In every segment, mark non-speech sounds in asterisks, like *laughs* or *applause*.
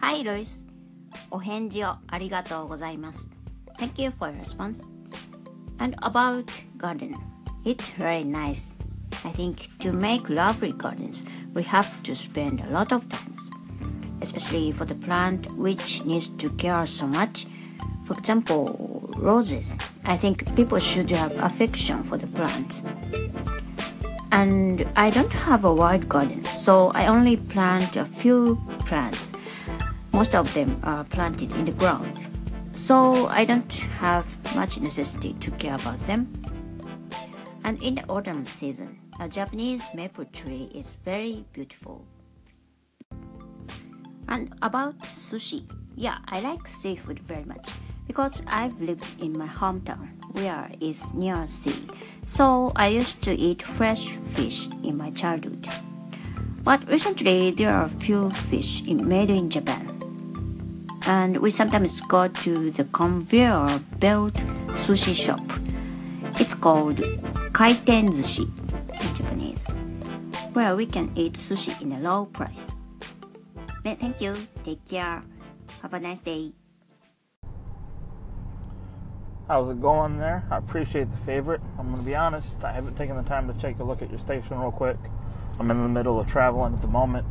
Hi, Lois. お返事をありがとうございます。Thank you for your response. And about garden, it's very nice. I think to make lovely gardens, we have to spend a lot of time, especially for the plant which needs to care so much. For example, roses. I think people should have affection for the plants. And I don't have a wide garden, so I only plant a few plants. most of them are planted in the ground, so I don't have much necessity to care about them. And in the autumn season, a Japanese maple tree is very beautiful. And about sushi, yeah, I like seafood very much because I've lived in my hometown where it's near sea. So I used to eat fresh fish in my childhood. But recently there are few fish made in Japan. And we sometimes go to the conveyor belt sushi shop. It's called kaiten sushi in Japanese, where we can eat sushi in a low price. Thank you. Take care. Have a nice day. How's it going there? I appreciate the favorite. I'm going to be honest, I haven't taken the time to take a look at your station real quick. I'm in the middle of traveling at the moment.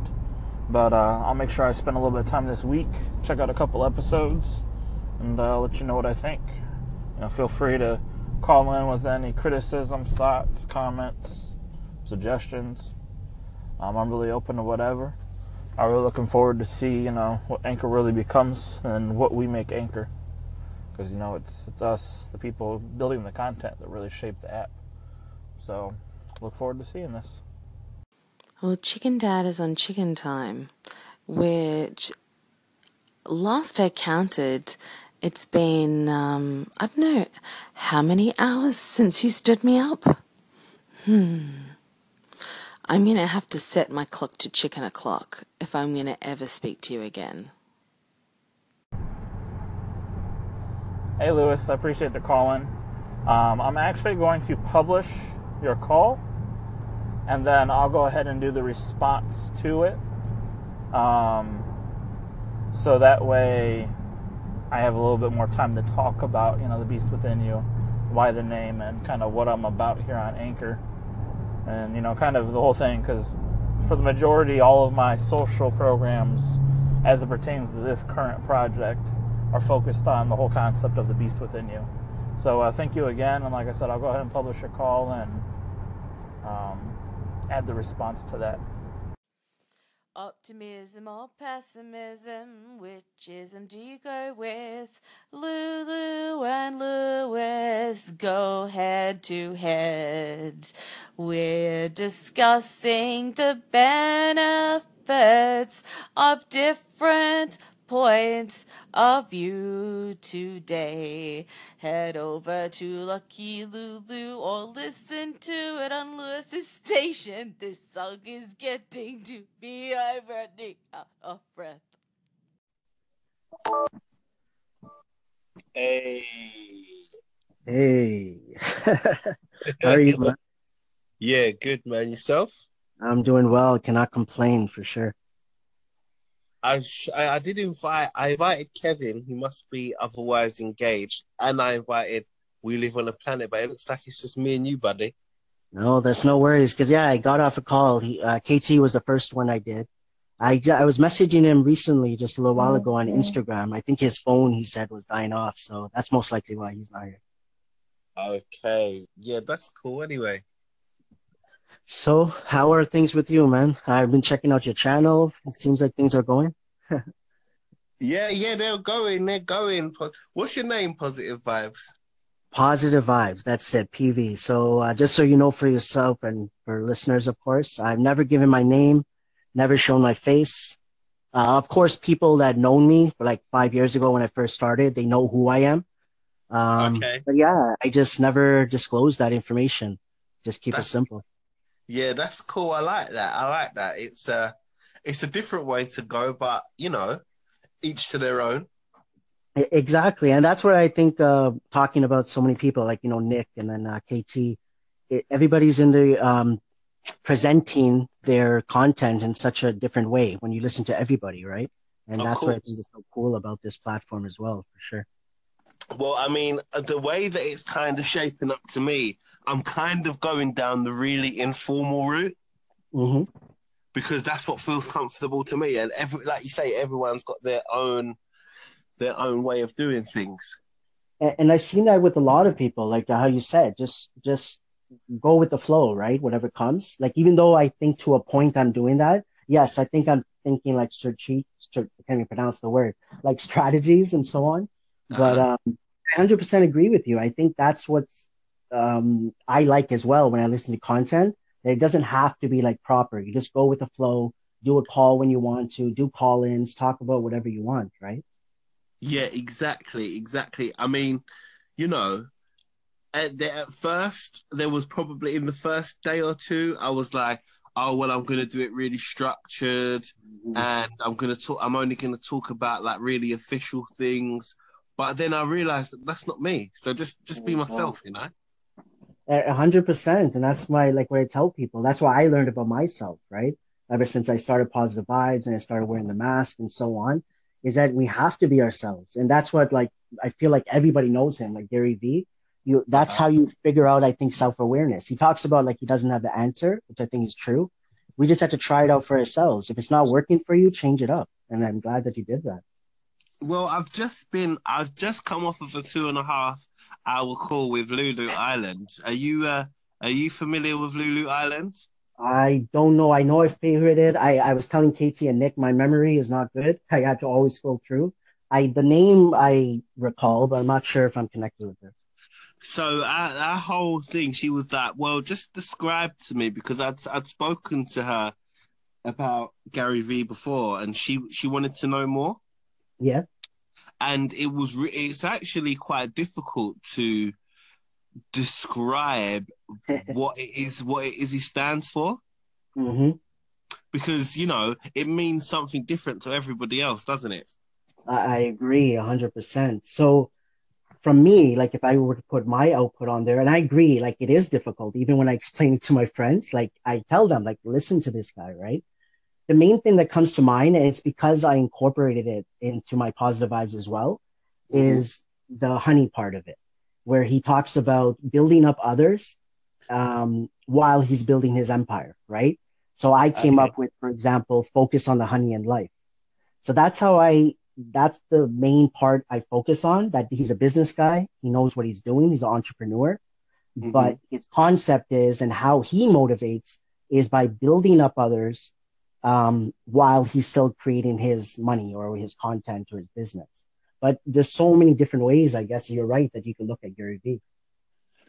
But uh, I'll make sure I spend a little bit of time this week, check out a couple episodes, and uh, let you know what I think. You know, feel free to call in with any criticisms, thoughts, comments, suggestions. Um, I'm really open to whatever. I'm really looking forward to see, you know, what Anchor really becomes and what we make Anchor because you know it's it's us, the people building the content, that really shape the app. So, look forward to seeing this. Well, Chicken Dad is on Chicken Time, which last I counted, it's been, um, I don't know, how many hours since you stood me up? Hmm. I'm going to have to set my clock to chicken o'clock if I'm going to ever speak to you again. Hey, Lewis, I appreciate the call in. Um, I'm actually going to publish your call, and then I'll go ahead and do the response to it. Um, so that way, I have a little bit more time to talk about, you know, the beast within you, why the name, and kind of what I'm about here on Anchor, and you know, kind of the whole thing. Because for the majority, all of my social programs, as it pertains to this current project, are focused on the whole concept of the beast within you. So uh, thank you again, and like I said, I'll go ahead and publish a call and um, add the response to that. Optimism or pessimism, which ism do you go with? Lulu and Lewis go head to head. We're discussing the benefits of different points of view today. Head over to Lucky Lulu or listen to it on Lewis's station. This song is getting to be I'm running out of breath. Hey. Hey, *laughs* how are you? Man? Yeah, good man. Yourself? I'm doing well. Cannot complain for sure. I, sh- I I did invite. I invited Kevin, who must be otherwise engaged, and I invited. We live on a planet, but it looks like it's just me and you, buddy. No, there's no worries. Cause yeah, I got off a call. He, uh, KT was the first one I did. I, I was messaging him recently, just a little while ago on Instagram. I think his phone, he said, was dying off. So that's most likely why he's not here. Okay, yeah, that's cool. Anyway, So how are things with you, man? I've been checking out your channel. It seems like things are going. *laughs* yeah, yeah, they're going. They're going. What's your name? Positive vibes. Positive vibes. That's it. PV. So uh, just so you know for yourself and for listeners, of course, I've never given my name, never shown my face. Uh, of course, people that know me for like five years ago when I first started, they know who I am. Um, Okay. But yeah, I just never disclosed that information. Just keep That's- it simple. Yeah, that's cool. I like that. I like that. It's a, it's a different way to go, but you know, each to their own. Exactly, and that's where I think uh, talking about so many people like you know Nick and then uh, KT, it, everybody's in the um, presenting their content in such a different way when you listen to everybody, right? And Of that's what I think is so cool about this platform as well, for sure. Well, I mean, the way that it's kind of shaping up to me, I'm kind of going down the really informal route hmm because that's what feels comfortable to me. And every, like you say, everyone's got their own their own way of doing things. And, and I've seen that with a lot of people, like how you said, just just go with the flow, right? Whatever comes. Like even though I think to a point I'm doing that, yes, I think I'm thinking like strate- str- I can't even pronounce the word, like strategies and so on. But Uh-huh. um, I 100% agree with you. I think that's what's um, I like as well when I listen to content. That it doesn't have to be like proper. You just go with the flow, do a call when you want to, do call-ins, talk about whatever you want, right? Yeah, exactly, exactly. I mean, you know, at, the, at first there was probably in the first day or two, I was like, "Oh well, I'm going to do it really structured, and I'm going to talk. I'm only going to talk about like really official things." But then I realized that that's not me. So just just be myself, you know. Hundred percent. And that's my, like what I tell people. That's why I learned about myself, right? Ever since I started positive vibes and I started wearing the mask and so on, is that we have to be ourselves. And that's what, like, I feel like everybody knows him, like Gary Vee. You, that's how you figure out, I think, self awareness. He talks about like he doesn't have the answer, which I think is true. We just have to try it out for ourselves. If it's not working for you, change it up. And I'm glad that you did that. Well, I've just been, I've just come off of a two and a half hour call with Lulu Island. Are you, uh, are you familiar with Lulu Island? I don't know. I know I favorited. I, I was telling Katie and Nick, my memory is not good. *laughs* I had to always go through. I the name I recall, but I'm not sure if I'm connected with her. So our, our whole thing, she was like, "Well, just describe to me because I'd I'd spoken to her about Gary Vee before, and she she wanted to know more, Yeah. And it was re- it's actually quite difficult to describe *laughs* what it is what it is he stands for hmm because you know it means something different to everybody else, doesn't it? I, I agree a hundred percent. So from me, like if I were to put my output on there, and I agree, like it is difficult, even when I explain it to my friends, like I tell them, like, listen to this guy, right? The main thing that comes to mind, and it's because I incorporated it into my positive vibes as well, is the honey part of it, where he talks about building up others um, while he's building his empire, right? So I came Okay. up with, for example, focus on the honey and life. So that's how I, that's the main part I focus on, that he's a business guy. He knows what he's doing. He's an entrepreneur. Mhm. But his concept is, and how he motivates is by building up others um, while he's still creating his money or his content or his business. But there's so many different ways, I guess you're right, that you can look at Gary Vee.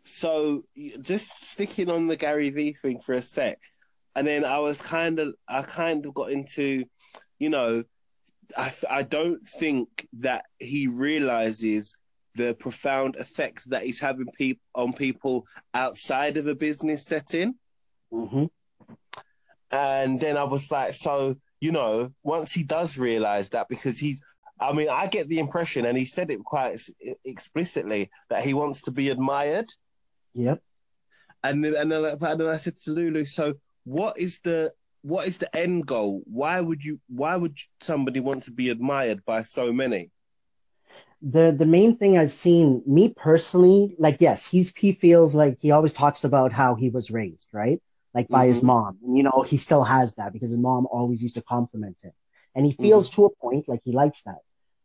So just sticking on the Gary Vee thing for a sec, and then I was kind of I kind of got into, you know, I, I don't think that he realizes the profound effect that he's having peop- on people outside of a business setting. hmm And then I was like, so, you know, once he does realize that, because he's, I mean, I get the impression, and he said it quite explicitly, that he wants to be admired. Yep. And then, and then, I- and then I said to Lulu, so what is the, what is the end goal? Why would you, why would somebody want to be admired by so many? the the main thing I've seen, me personally, like yes, he's he feels like he always talks about how he was raised, right? Like by his Mhm. mom. And, you know, he still has that because his mom always used to compliment him. And he feels mm-hmm. to a point like he likes that.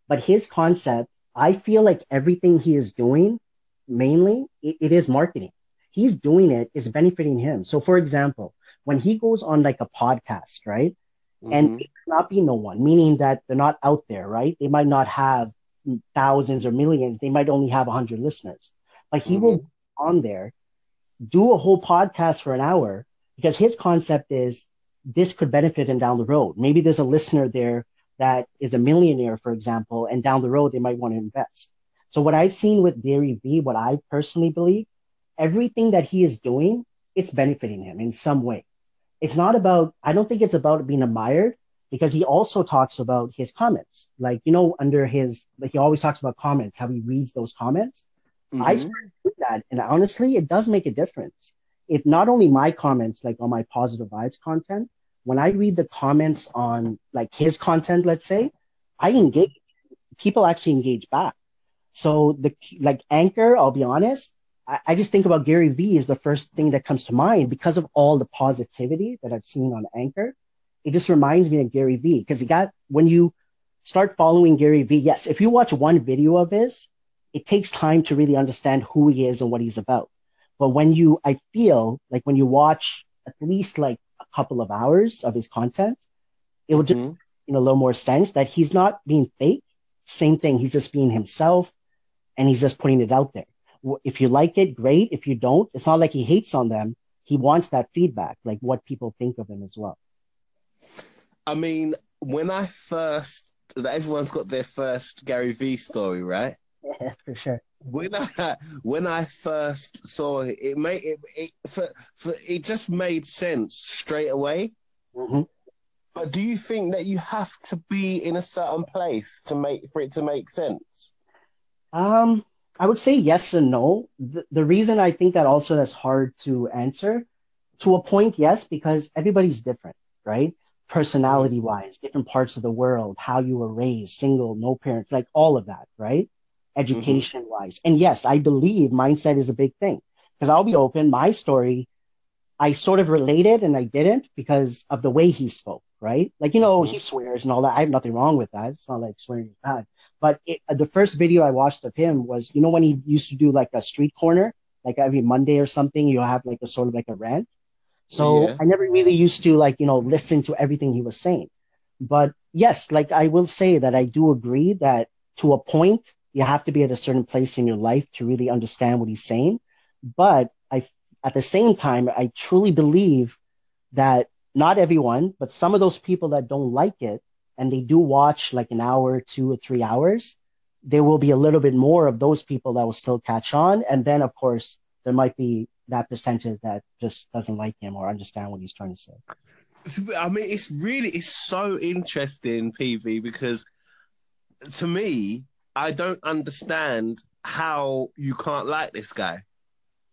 But his concept, I feel like everything he is doing, mainly, it, it is marketing. He's doing it is benefiting him. So for example, when he goes on like a podcast, right? and mm-hmm. it not be no one, meaning that they're not out there, right? They might not have thousands or millions. They might only have a hundred listeners, but he mm-hmm. will on there, do a whole podcast for an hour because his concept is this could benefit him down the road. Maybe there's a listener there that is a millionaire, for example, and down the road they might want to invest. So what I've seen with Gary Vee, what I personally believe, everything that he is doing, it's benefiting him in some way. It's not about, I don't think it's about being admired because he also talks about his comments. Like, you know, under his, like he always talks about comments, how he reads those comments. I mm-hmm. started that. And honestly, it does make a difference. If not only my comments, like on my positive vibes content, when I read the comments on like his content, let's say, I engage. People actually engage back. So the like anchor, I'll be honest, I, I just think about Gary Vee is the first thing that comes to mind because of all the positivity that I've seen on Anchor. It just reminds me of Gary Vee because he got when you start following Gary Vee. Yes, if you watch one video of his, it takes time to really understand who he is and what he's about. But when you, I feel like when you watch at least like a couple of hours of his content, it will just Mhm. in a little more sense that he's not being fake. Same thing. He's just being himself and he's just putting it out there. If you like it, great. If you don't, it's not like he hates on them. He wants that feedback, like what people think of him as well. I mean, when I first, everyone's got their first Gary Vee story, right? *laughs* Yeah, for sure. When I *laughs* when I first saw it, it made it, it for, for it just made sense straight away. hmm But do you think that you have to be in a certain place to make for it to make sense? Um, I would say yes and no. The, the reason I think that also that's hard to answer to a point, yes, because everybody's different, right? Personality wise, different parts of the world, how you were raised, single, no parents, like all of that, right? Mm-hmm. Education wise. And yes, I believe mindset is a big thing because I'll be open. My story, I sort of related and I didn't because of the way he spoke, right? Like, you know, he mm-hmm. swears and all that. I have nothing wrong with that. It's not like swearing is bad. But it, uh, the first video I watched of him was, you know, when he used to do like a street corner, like every Monday or something, you'll have like a sort of like a rant. So Yeah. I never really used to like, you know, listen to everything he was saying. But yes, like I will say that I do agree that to a point, you have to be at a certain place in your life to really understand what he's saying. But I, at the same time, I truly believe that not everyone, but some of those people that don't like it and they do watch like an hour, two or three hours, there will be a little bit more of those people that will still catch on. And then, of course, there might be that percentage that just doesn't like him or understand what he's trying to say. I mean, it's really it's so interesting, PV, because to me, I don't understand how you can't like this guy.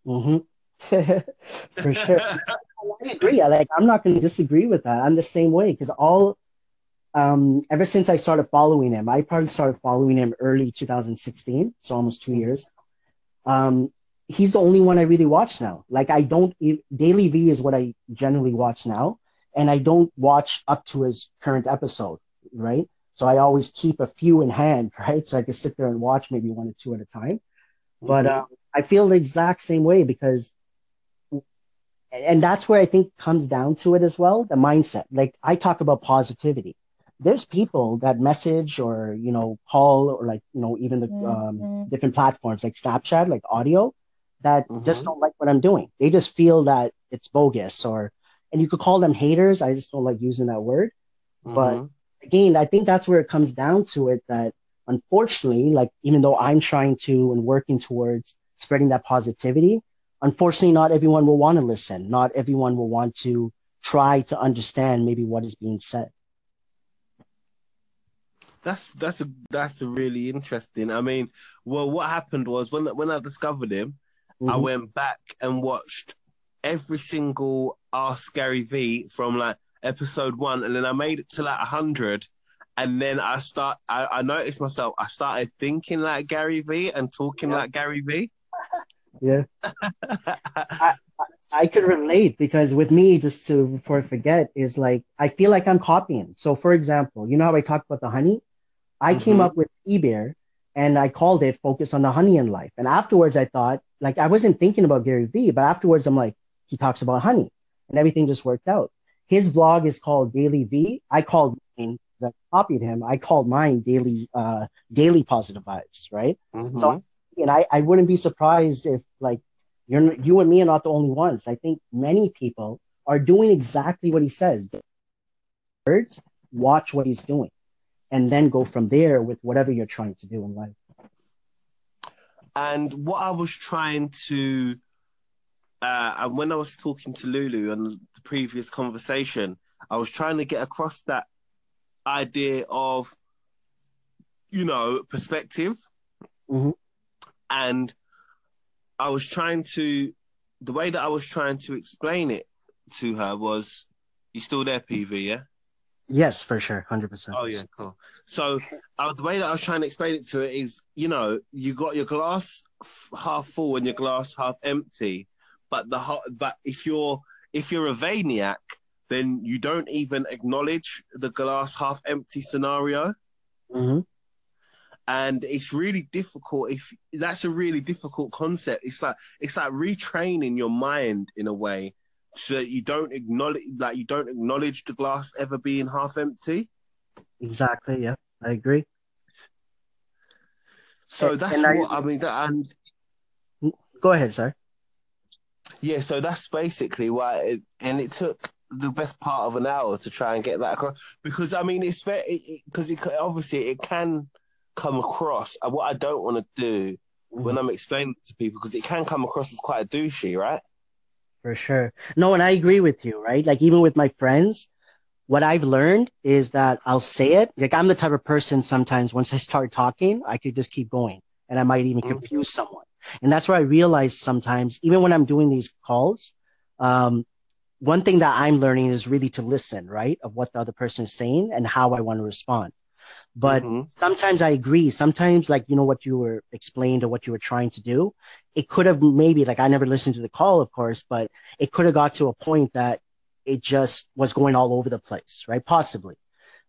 hmm *laughs* For sure. I agree. I like. I'm not going to disagree with that. I'm the same way because all, um, ever since I started following him, I probably started following him early 2016, so almost two years. Um, he's the only one I really watch now. Like I don't DailyVee is what I generally watch now, and I don't watch up to his current episode, right? So I always keep a few in hand, *laughs* right? So I can sit there and watch maybe one or two at a time. But um, I feel the exact same way because, and that's where I think comes down to it as well, the mindset. Like I talk about positivity. There's people that message or you know call or like you know even the um, different platforms like Snapchat, like audio, that just Mhm. don't like what I'm doing. They just feel that it's bogus or, and you could call them haters. I just don't like using that word. But Mhm. Again, I think that's where it comes down to it that unfortunately, like even though I'm trying to and working towards spreading that positivity, unfortunately, not everyone will want to listen. Not everyone will want to try to understand maybe what is being said. That's that's a that's a really interesting. I mean, well, what happened was when when I discovered him, I Mhm. went back and watched every single Ask Gary Vee from like episode one, and then I made it to like hundred, and then I start. I, I noticed myself. I started thinking like Gary Vee and talking Yeah. like Gary Vee. *laughs* Yeah. *laughs* I I could relate because with me, just to before I forget, is like I feel like I'm copying. So, for example, you know how I talked about the honey? I came Mhm. up with eBear and I called it Focus on the Honey in Life. And afterwards, I thought, like, I wasn't thinking about Gary Vee, but afterwards, I'm like, he talks about honey and everything just worked out. His blog is called DailyVee. I called mine, I copied him. I called mine Daily, uh, Daily Positive Vibes, right? Mhm. So and I, I wouldn't be surprised if like you're you and me are not the only ones. I think many people are doing exactly what he says. Words, watch what he's doing, and then go from there with whatever you're trying to do in life. And what I was trying to, uh, and when I was talking to Lulu on the previous conversation, I was trying to get across that idea of, you know, perspective. Mhm. And I was trying to, the way that I was trying to explain it to her was, you still there, PV, yeah? Yes, for sure, hundred percent. Oh yeah, cool. So uh, the way that I was trying to explain it to it is, you know, you got your glass f- half full and your glass half empty, but the but if you're if you're a Vayniac, then you don't even acknowledge the glass half empty scenario. hmm and it's really difficult if that's a really difficult concept it's like it's like retraining your mind in a way so that you don't acknowledge like you don't acknowledge the glass ever being half empty Exactly. Yeah, I agree. so And- that's and I- what i mean that, and Go ahead, sir. Yeah so that's basically why it, and it took the best part of an hour to try and get that across because i mean it's very because it, it, obviously it can come across and what i don't want to do when i'm explaining it to people because it can come across as quite a douchey right For sure. No, and I agree with you, right? Like even with my friends, what I've learned is that I'll say it. Like I'm the type of person sometimes once I start talking, I could just keep going and I might even Mhm. confuse someone. And that's where I realize sometimes, even when I'm doing these calls, um, one thing that I'm learning is really to listen, right? Of what the other person is saying and how I want to respond. But Mhm. sometimes I agree. Sometimes, like, you know, what you were explained or what you were trying to do, it could have maybe, like, I never listened to the call, of course, but it could have got to a point that it just was going all over the place, right? Possibly.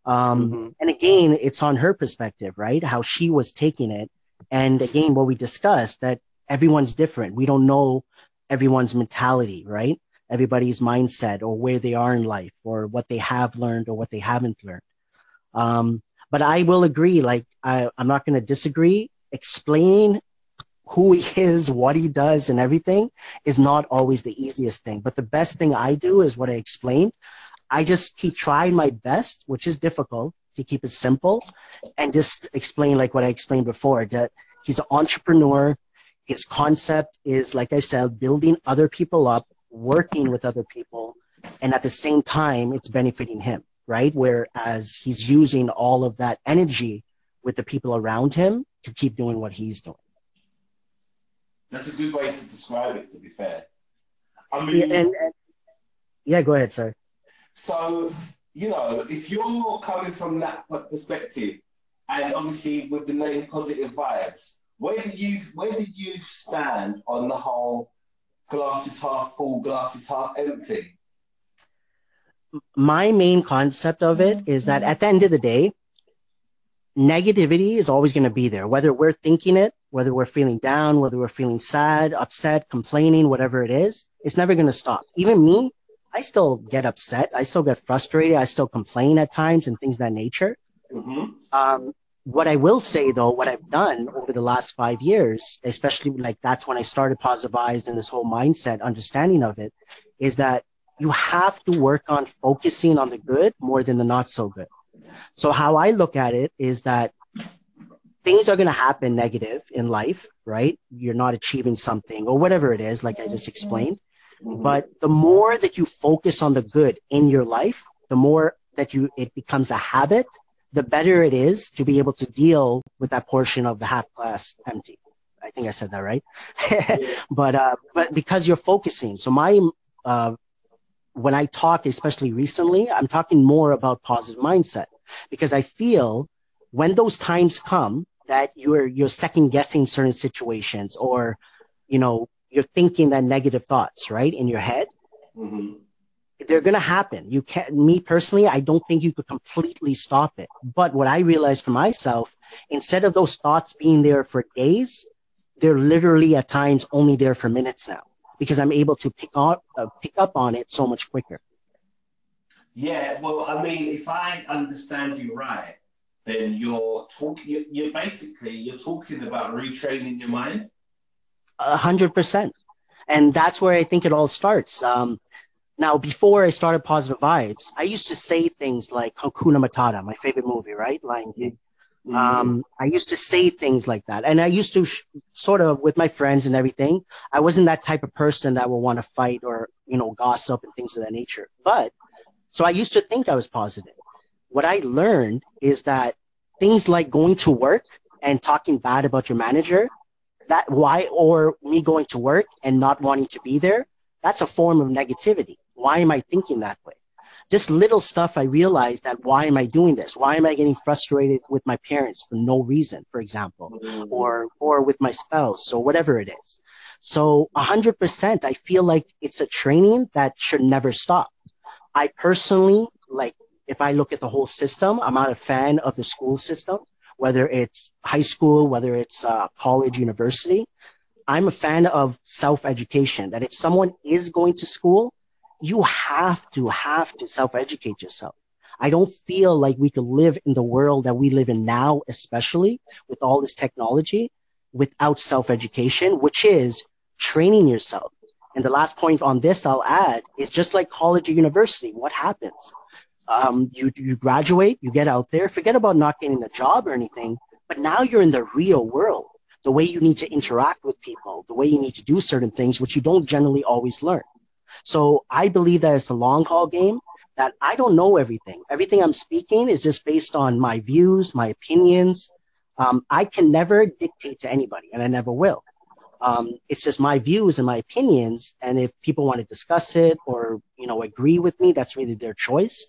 Um, Mhm. And again, it's on her perspective, right? How she was taking it. And again, what we discussed that everyone's different. We don't know everyone's mentality, right? Everybody's mindset or where they are in life or what they have learned or what they haven't learned. Um, but I will agree, like, I, I'm not going to disagree. Explaining who he is, what he does, and everything is not always the easiest thing. But the best thing I do is what I explained. I just keep trying my best, which is difficult, to keep it simple and just explain like what I explained before that he's an entrepreneur. His concept is, like I said, building other people up, working with other people, and at the same time, it's benefiting him, right? Whereas he's using all of that energy with the people around him to keep doing what he's doing. That's a good way to describe it, to be fair. I Yeah, mean, and, and yeah, go ahead, sir. so, you know, if you're coming from that perspective, and obviously with the name Positive Vibes, where do you where do you stand on the whole glass is half full, glass is half empty? my main concept of it is that at the end of the day, negativity is always going to be there, whether we're thinking it, whether we're feeling down, whether we're feeling sad, upset, complaining, whatever it is, it's never going to stop. Even me, I still get upset. I still get frustrated. I still complain at times and things that nature. Mm-hmm. Um, what I will say though, what I've done over the last five years, especially like that's when I started Positive Vibes and this whole mindset understanding of it, is that you have to work on focusing on the good more than the not so good. So how I look at it is that things are going to happen negative in life, right? You're not achieving something or whatever it is, like I just explained. But the more that you focus on the good in your life, the more that you it becomes a habit, the better it is to be able to deal with that portion of the half glass empty. I think I said that right. *laughs* but uh, but because you're focusing, so my uh, when I talk, especially recently, I'm talking more about positive mindset because I feel when those times come that you're you're second guessing certain situations or you know you're thinking that negative thoughts right in your head Mm-hmm. they're going to happen you can't me personally i don't think you could completely stop it but what i realized for myself instead of those thoughts being there for days they're literally at times only there for minutes now because i'm able to pick up uh, pick up on it so much quicker Yeah, well, I mean, if I understand you right, then you're talking. You're basically you're talking about retraining your mind. A hundred percent. And that's where I think it all starts. Um, now, before I started Positive Vibes, I used to say things like Hakuna Matata, my favorite movie, right? Lion King. Mm-hmm. Um, I used to say things like that. And I used to sh- sort of with my friends and everything. I wasn't that type of person that would want to fight or, you know, gossip and things of that nature. But so I used to think I was positive. What I learned is that things like going to work and talking bad about your manager, that why, or me going to work and not wanting to be there, that's a form of negativity. Why am I thinking that way? just little stuff I realized that why am I doing this? Why am I getting frustrated with my parents for no reason, for example, mm. or or with my spouse or whatever it is. So 100% I feel like it's a training that should never stop. I personally like if I look at the whole system, I'm not a fan of the school system, whether it's high school, whether it's uh, college, university. I'm a fan of self education, that if someone is going to school, you have to, have to self educate yourself. I don't feel like we could live in the world that we live in now, especially with all this technology, without self education, which is training yourself. And the last point on this I'll add is just like college or university, what happens? Um, you, you graduate, you get out there, forget about not getting a job or anything, but now you're in the real world. The way you need to interact with people, the way you need to do certain things, which you don't generally always learn. So I believe that it's a long haul game that I don't know everything. Everything I'm speaking is just based on my views, my opinions. Um, I can never dictate to anybody, and I never will. Um, it's just my views and my opinions, and if people want to discuss it or you know agree with me, that's really their choice.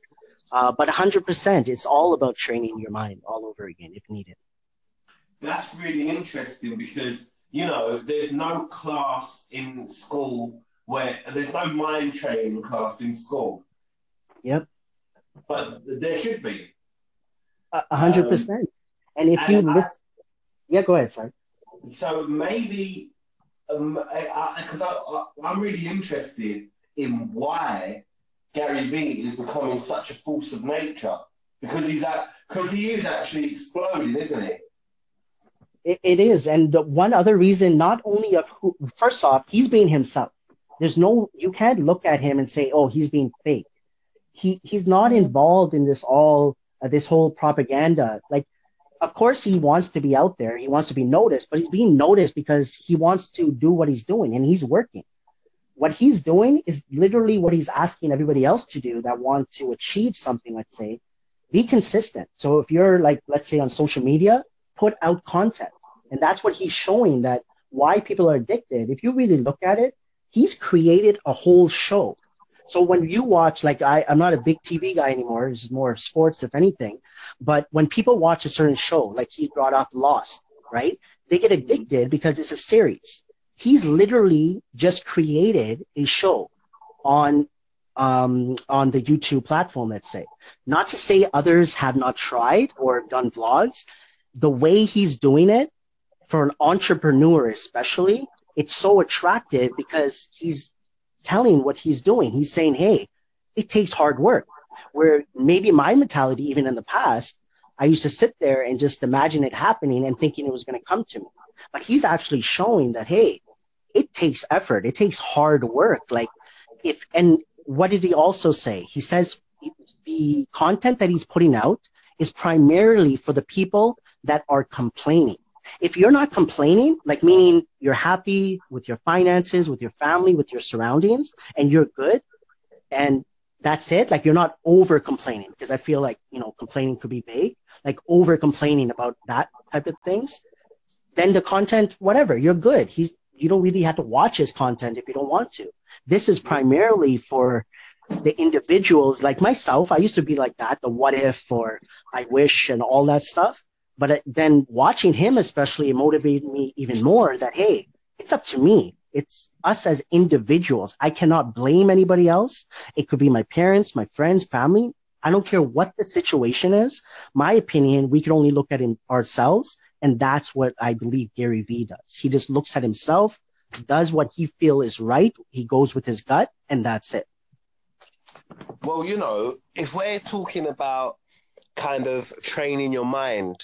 Uh, but 100%, it's all about training your mind all over again if needed. That's really interesting because you know there's no class in school where there's no mind training class in school. Yep. But there should be. A hundred percent. And if you listen, yeah, go ahead, sorry. So maybe, because um, I, I, I, am really interested in why Gary Vee is becoming such a force of nature because he's at because he is actually exploding, isn't? It, it is, and one other reason, not only of who, first off, he's being himself. There's no, you can't look at him and say, oh, he's being fake. He he's not involved in this all uh, this whole propaganda. Like, of course, he wants to be out there. He wants to be noticed, but he's being noticed because he wants to do what he's doing, and he's working. What he's doing is literally what he's asking everybody else to do that want to achieve something. Let's say, be consistent. So if you're like, let's say, on social media, put out content, and that's what he's showing that why people are addicted. If you really look at it, he's created a whole show. So when you watch, like I, I'm not a big TV guy anymore. It's more sports, if anything. But when people watch a certain show, like he brought up Lost, right? They get addicted because it's a series. He's literally just created a show on um, on the YouTube platform, let's say. Not to say others have not tried or done vlogs. The way he's doing it for an entrepreneur, especially, it's so attractive because he's telling what he's doing. He's saying, hey, it takes hard work. Where maybe my mentality, even in the past, I used to sit there and just imagine it happening and thinking it was going to come to me. But he's actually showing that, hey, it takes effort, it takes hard work. Like, if, and what does he also say? He says the content that he's putting out is primarily for the people that are complaining. If you're not complaining, like meaning you're happy with your finances, with your family, with your surroundings, and you're good, and that's it, like you're not over complaining, because I feel like, you know, complaining could be vague, like over complaining about that type of things, then the content, whatever, you're good. He's, you don't really have to watch his content if you don't want to. This is primarily for the individuals like myself. I used to be like that, the what if or I wish and all that stuff. But uh, then watching him, especially, motivated me even more that, hey, it's up to me. It's us as individuals. I cannot blame anybody else. It could be my parents, my friends, family. I don't care what the situation is. My opinion, we can only look at ourselves. And that's what I believe Gary Vee does. He just looks at himself, does what he feel is right. He goes with his gut and that's it. Well, you know, if we're talking about kind of training your mind,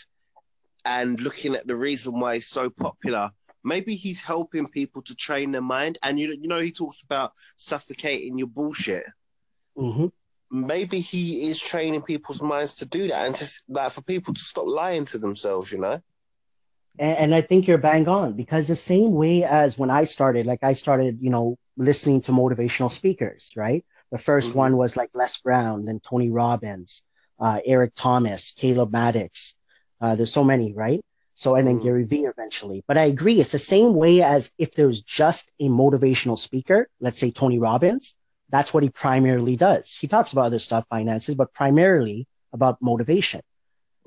and looking at the reason why he's so popular. Maybe he's helping people to train their mind. And you, you know, he talks about suffocating your bullshit. Mm-hmm. Maybe he is training people's minds to do that and just like for people to stop lying to themselves, you know? And, and I think you're bang on because the same way as when I started, like I started, you know, listening to motivational speakers, right? The 1st mm-hmm. one was like Les Brown, then Tony Robbins, uh, Eric Thomas, Caleb Maddix. uh, there's so many, right? So, and then mm. Gary Vee eventually. But I agree. It's the same way as if there's just a motivational speaker, let's say Tony Robbins, that's what he primarily does. He talks about other stuff, finances, but primarily about motivation.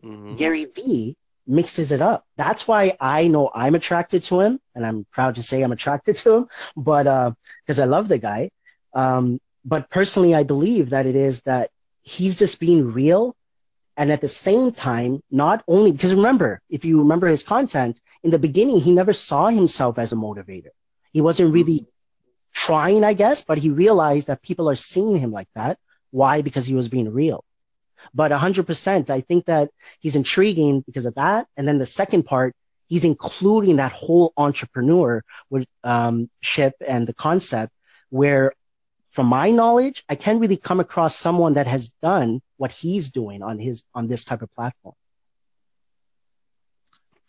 Mm-hmm. Gary Vee mixes it up. That's why I know I'm attracted to him, and I'm proud to say I'm attracted to him, but because uh, I love the guy. Um, but personally, I believe that it is that he's just being real. And at the same time, not only because remember, if you remember his content in the beginning, he never saw himself as a motivator. He wasn't really trying, I guess, but he realized that people are seeing him like that. Why? Because he was being real. But 100%, I think that he's intriguing because of that. And then the second part, he's including that whole entrepreneur with um, ship and the concept where from my knowledge, I can't really come across someone that has done what he's doing on his on this type of platform.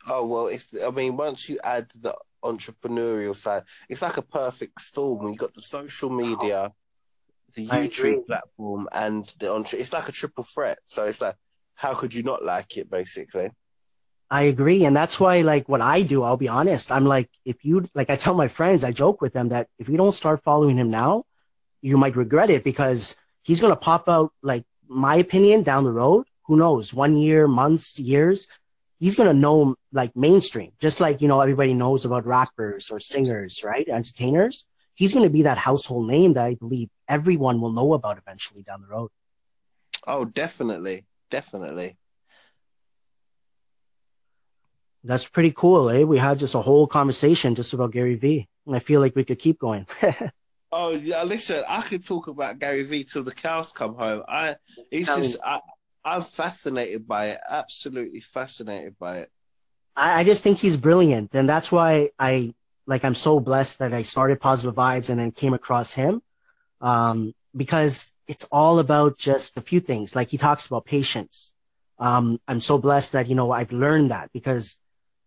Oh well, it's I mean, once you add the entrepreneurial side, it's like a perfect storm. You've got the social media, the YouTube platform, and the entre. It's like a triple threat. So it's like, how could you not like it? Basically. I agree. And that's why, like, what I do, I'll be honest. I'm like, if you, like, I tell my friends, I joke with them that if you don't start following him now, you might regret it because he's going to pop out, like, my opinion down the road. Who knows? One year, months, years. He's going to know, like, mainstream, just like, you know, everybody knows about rappers or singers, right? Entertainers. He's going to be that household name that I believe everyone will know about eventually down the road. Oh, definitely. Definitely. That's pretty cool, eh? We had just a whole conversation just about Gary Vee. And I feel like we could keep going. *laughs* oh yeah, listen, I could talk about Gary Vee till the cows come home. I it's Tell just I, I'm fascinated by it, absolutely fascinated by it. I, I just think he's brilliant, and that's why I like I'm so blessed that I started Positive Vibes and then came across him. Um, because it's all about just a few things. Like he talks about patience. Um, I'm so blessed that, you know, I've learned that because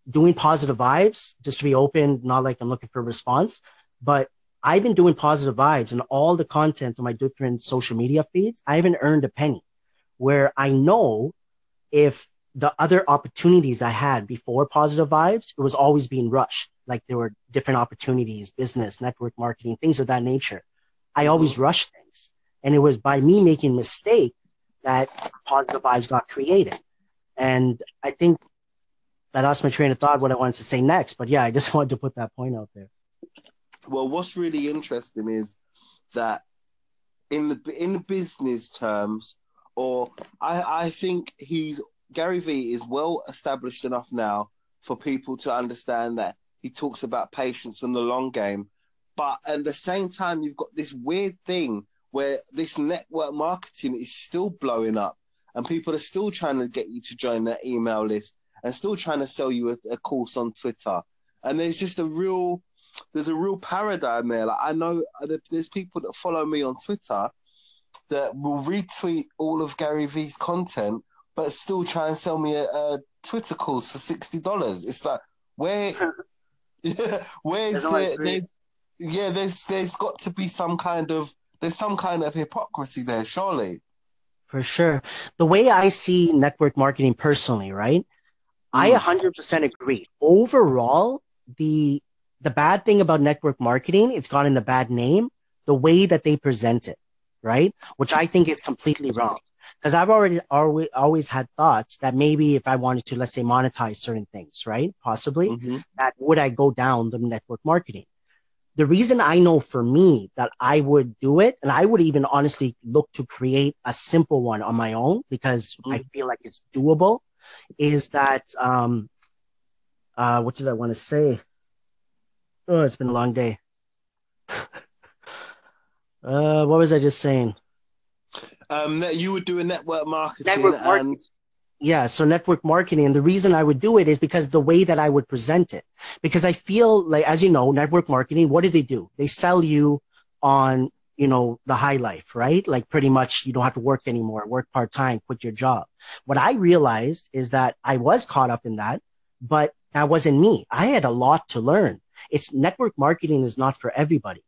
doing positive vibes, just to be open, not like I'm looking for a response, but I've been doing positive vibes and all the content on my different social media feeds. I haven't earned a penny where I know if the other opportunities I had before positive vibes, it was always being rushed. Like there were different opportunities, business, network marketing, things of that nature. I always mm-hmm. rush things. And it was by me making mistake that positive vibes got created. And I think I lost my train of thought what I wanted to say next. But yeah, I just *laughs* wanted to put that point out there. Well, what's really interesting is that in the in the business terms, or I, I think he's Gary Vee is well established enough now for people to understand that he talks about patience and the long game. But at the same time, you've got this weird thing where this network marketing is still blowing up and people are still trying to get you to join their email list and still trying to sell you a, a course on Twitter. And there's just a real, there's a real paradigm there. Like I know uh, there's people that follow me on Twitter that will retweet all of Gary Vee's content, but still try and sell me a, a Twitter course for sixty dollars. It's like where, *laughs* yeah, where's the, there's, yeah, there's there's got to be some kind of there's some kind of hypocrisy there, surely. For sure. The way I see network marketing personally, right? I 100% mm. agree. Overall, the the bad thing about network marketing, it's gotten a bad name, the way that they present it, right? Which I think is completely wrong. Because I've already always, always had thoughts that maybe if I wanted to, let's say, monetize certain things, right? Possibly, mm-hmm. that would I go down the network marketing? The reason I know for me that I would do it, and I would even honestly look to create a simple one on my own because mm-hmm. I feel like it's doable is that um, uh, what did I want to say? Oh, it's been a long day. *laughs* uh, what was I just saying? Um, that you would do a network marketing network marketing. and yeah, so network marketing. And the reason I would do it is because the way that I would present it. Because I feel like, as you know, network marketing, what do they do? They sell you on you know, the high life, right? Like pretty much you don't have to work anymore, work part time, quit your job. What I realized is that I was caught up in that, but that wasn't me. I had a lot to learn. It's network marketing is not for everybody.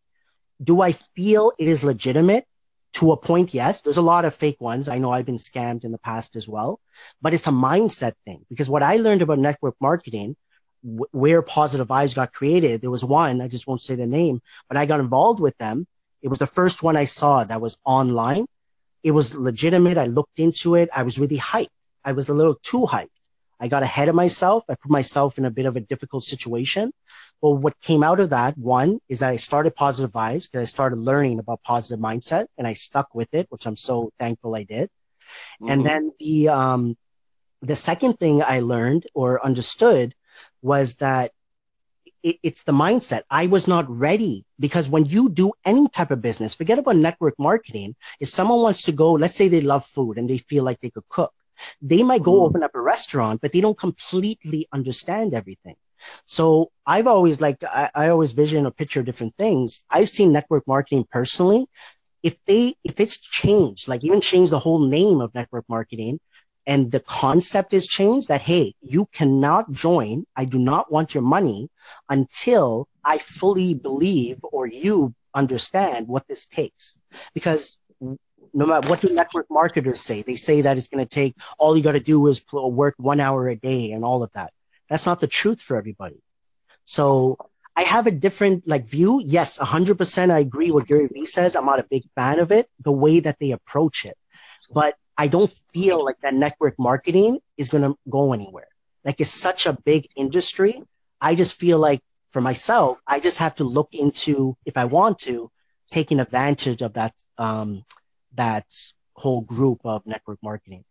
Do I feel it is legitimate? To a point, yes. There's a lot of fake ones. I know I've been scammed in the past as well, but it's a mindset thing because what I learned about network marketing where positive vibes got created, there was one, I just won't say the name, but I got involved with them It was the first one I saw that was online. It was legitimate. I looked into it. I was really hyped. I was a little too hyped. I got ahead of myself. I put myself in a bit of a difficult situation. But what came out of that, one, is that I started Positive Vibes because I started learning about positive mindset and I stuck with it, which I'm so thankful I did. Mm-hmm. And then the, um, the second thing I learned or understood was that it, it's the mindset. I was not ready because when you do any type of business, forget about network marketing. If someone wants to go, let's say they love food and they feel like they could cook, they might go mm. open up a restaurant, but they don't completely understand everything. So I've always like, I, I always vision or picture different things. I've seen network marketing personally. If they, if it's changed, like even change the whole name of network marketing and the concept is changed that, Hey, you cannot join. I do not want your money until I fully believe or you understand what this takes. Because no matter what do network marketers say, they say that it's going to take all you got to do is work one hour a day and all of that. That's not the truth for everybody. So I have a different like view. Yes, 100% I agree what Gary Vee says. I'm not a big fan of it, the way that they approach it. But I don't feel like that network marketing is going to go anywhere. Like it's such a big industry. I just feel like for myself, I just have to look into, if I want to, taking advantage of that um, that whole group of network marketing.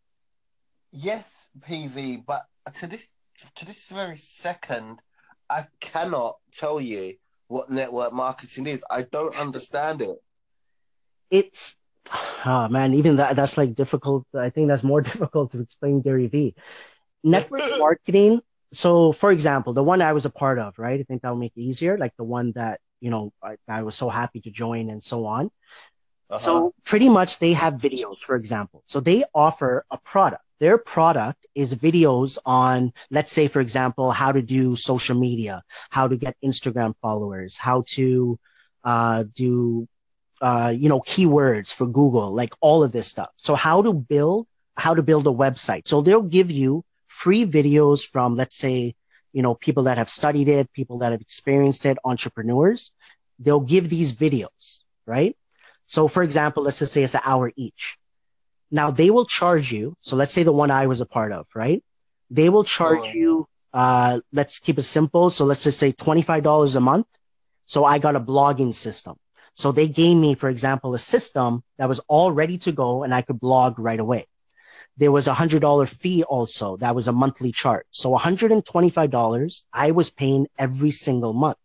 Yes, PV, but to this to this very second, I cannot tell you what network marketing is. I don't understand it. It's oh man, even that that's like difficult. I think that's more *laughs* difficult to explain Gary Vee. Network *laughs* marketing. So, for example, the one I was a part of, right? I think that will make it easier. Like the one that you know I, I was so happy to join and so on. Uh-huh. So pretty much they have videos, for example. So they offer a product. Their product is videos on, let's say, for example, how to do social media, how to get Instagram followers, how to uh, do, uh, you know, keywords for Google, like all of this stuff. So how to build, how to build a website. So they'll give you free videos from, let's say, you know, people that have studied it, people that have experienced it, entrepreneurs. They'll give these videos, right? So for example, let's just say it's an hour each. Now they will charge you. So let's say the one I was a part of, right? They will charge oh. you, uh, let's keep it simple. So let's just say $25 a month. So I got a blogging system. So they gave me, for example, a system that was all ready to go and I could blog right away. There was a hundred dollar fee also. That was a monthly charge. So $125 I was paying every single month.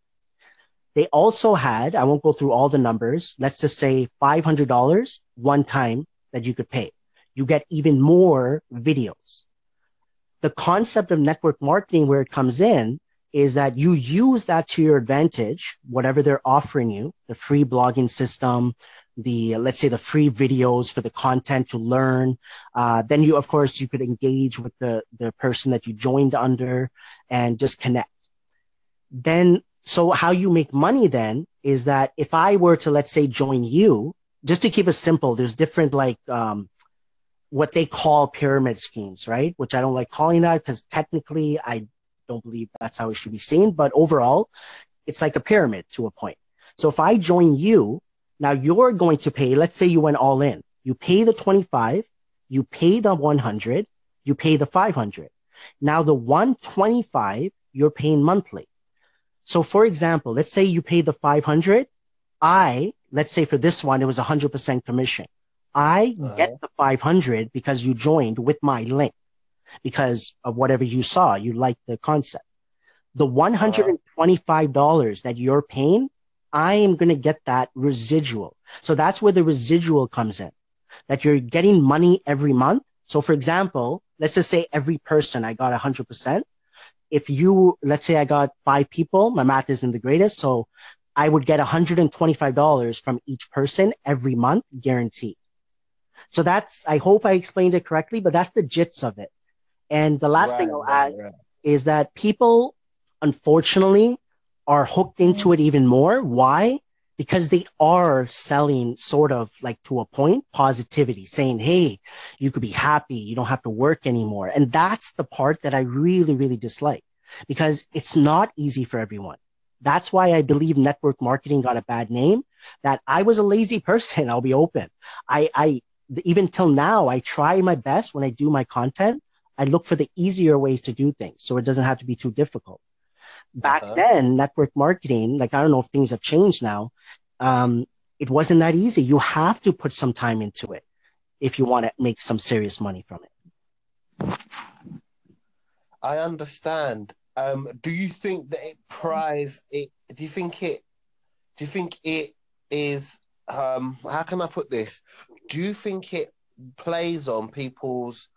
They also had, I won't go through all the numbers. Let's just say $500 one time that you could pay. You get even more videos. The concept of network marketing where it comes in is that you use that to your advantage, whatever they're offering you, the free blogging system, the, let's say the free videos for the content to learn. Uh, then you, of course, you could engage with the, the person that you joined under and just connect. Then so how you make money then is that if I were to, let's say, join you, just to keep it simple, there's different like, um, what they call pyramid schemes, right? Which I don't like calling that because technically I don't believe that's how it should be seen. But overall, it's like a pyramid to a point. So if I join you, now you're going to pay, let's say you went all in. You pay the 25, you pay the 100, you pay the 500. Now the 125, you're paying monthly. So for example, let's say you pay the 500. I, let's say for this one, it was 100% commission. I uh-huh. get the 500 because you joined with my link because of whatever you saw. You liked the concept. The $125 uh-huh. that you're paying, I am going to get that residual. So that's where the residual comes in that you're getting money every month. So for example, let's just say every person I got 100% if you, let's say I got five people, my math isn't the greatest. So I would get $125 from each person every month guaranteed. So that's, I hope I explained it correctly, but that's the jits of it. And the last right, thing I'll right, add right. is that people, unfortunately, are hooked into mm-hmm. it even more. Why? Because they are selling sort of like to a point positivity saying hey you could be happy you don't have to work anymore and that's the part that i really really dislike because it's not easy for everyone That's why I believe network marketing got a bad name. That I was a lazy *laughs* person. I'll be open. I, I even till now, I try my best when I do my content. I look for the easier ways to do things so it doesn't have to be too difficult. Back uh-huh. then, network marketing, like I don't know if things have changed now. Um, it wasn't that easy. You have to put some time into it if you want to make some serious money from it. I understand. Um, do you think that it prize it? Do you think it? Do you think it is? Um, how can I put this? Do you think it plays on people's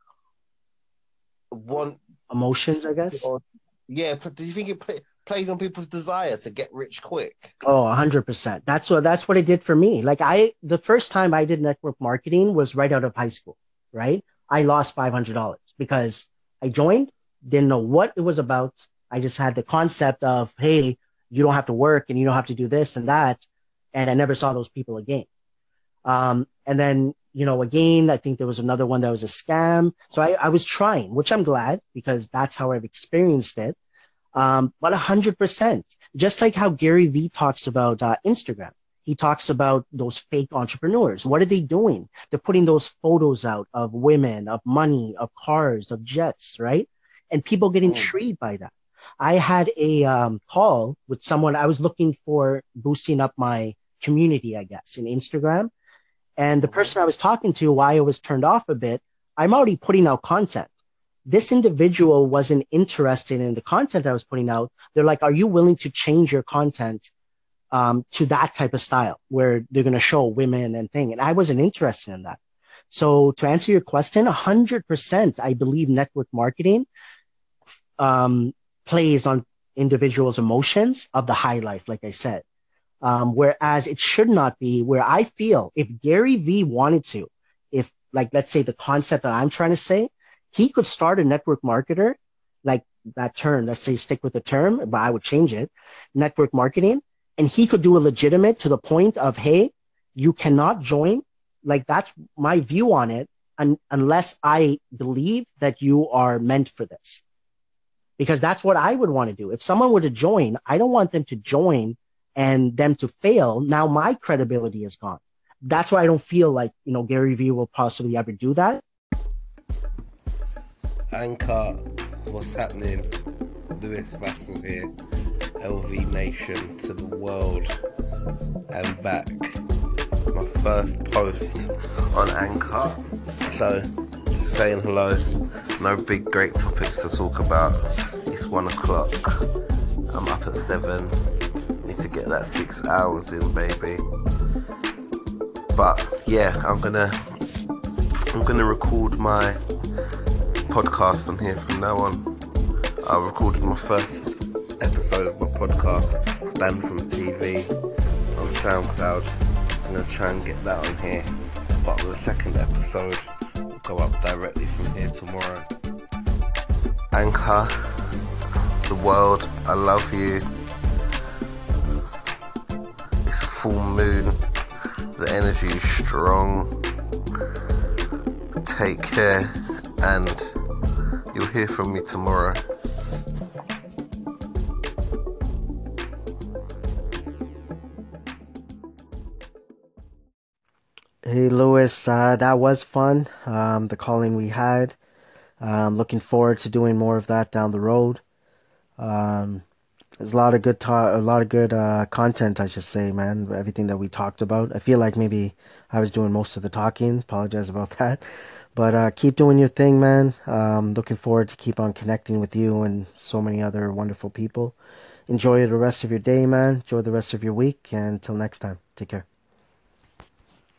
want emotions? I guess. Or, yeah. but Do you think it play, plays on people's desire to get rich quick? Oh, hundred percent. That's what that's what it did for me. Like I, the first time I did network marketing was right out of high school. Right. I lost five hundred dollars because I joined didn't know what it was about. I just had the concept of, hey, you don't have to work and you don't have to do this and that. And I never saw those people again. Um, and then, you know, again, I think there was another one that was a scam. So I, I was trying, which I'm glad because that's how I've experienced it. Um, but a hundred percent, just like how Gary Vee talks about uh, Instagram. He talks about those fake entrepreneurs. What are they doing? They're putting those photos out of women, of money, of cars, of jets, right? and people get oh. intrigued by that. I had a um, call with someone. I was looking for boosting up my community, I guess, in Instagram. And the person I was talking to, why I was turned off a bit, I'm already putting out content. This individual wasn't interested in the content I was putting out. They're like, are you willing to change your content um, to that type of style where they're going to show women and thing? And I wasn't interested in that. So to answer your question, 100%, I believe network marketing um, plays on individuals' emotions of the high life, like I said. Um, whereas it should not be where I feel if Gary Vee wanted to, if like, let's say the concept that I'm trying to say, he could start a network marketer, like that term, let's say stick with the term, but I would change it, network marketing. And he could do a legitimate to the point of, Hey, you cannot join. Like that's my view on it. Un- unless I believe that you are meant for this because that's what I would want to do. If someone were to join, I don't want them to join and them to fail. Now my credibility is gone. That's why I don't feel like, you know, Gary Vee will possibly ever do that. Anchor, what's happening? Lewis Vassell here. LV Nation to the world and back. My first post on Anchor. So, saying hello. No big great topics to talk about. It's one o'clock. I'm up at seven. Need to get that six hours in, baby. But yeah, I'm gonna I'm gonna record my podcast on here from now on. I recorded my first episode of my podcast, Banned from TV, on SoundCloud. I'm gonna try and get that on here. But the second episode will go up directly from here tomorrow. Anchor, the world, I love you. Full moon. The energy is strong. Take care, and you'll hear from me tomorrow. Hey, Lewis, uh, that was fun. Um, the calling we had. Um, looking forward to doing more of that down the road. Um, there's a lot of good a lot of good uh, content, I should say, man. Everything that we talked about. I feel like maybe I was doing most of the talking. Apologize about *laughs* that, but uh, keep doing your thing, man. Um, looking forward to keep on connecting with you and so many other wonderful people. Enjoy the rest of your day, man. Enjoy the rest of your week, and until next time, take care.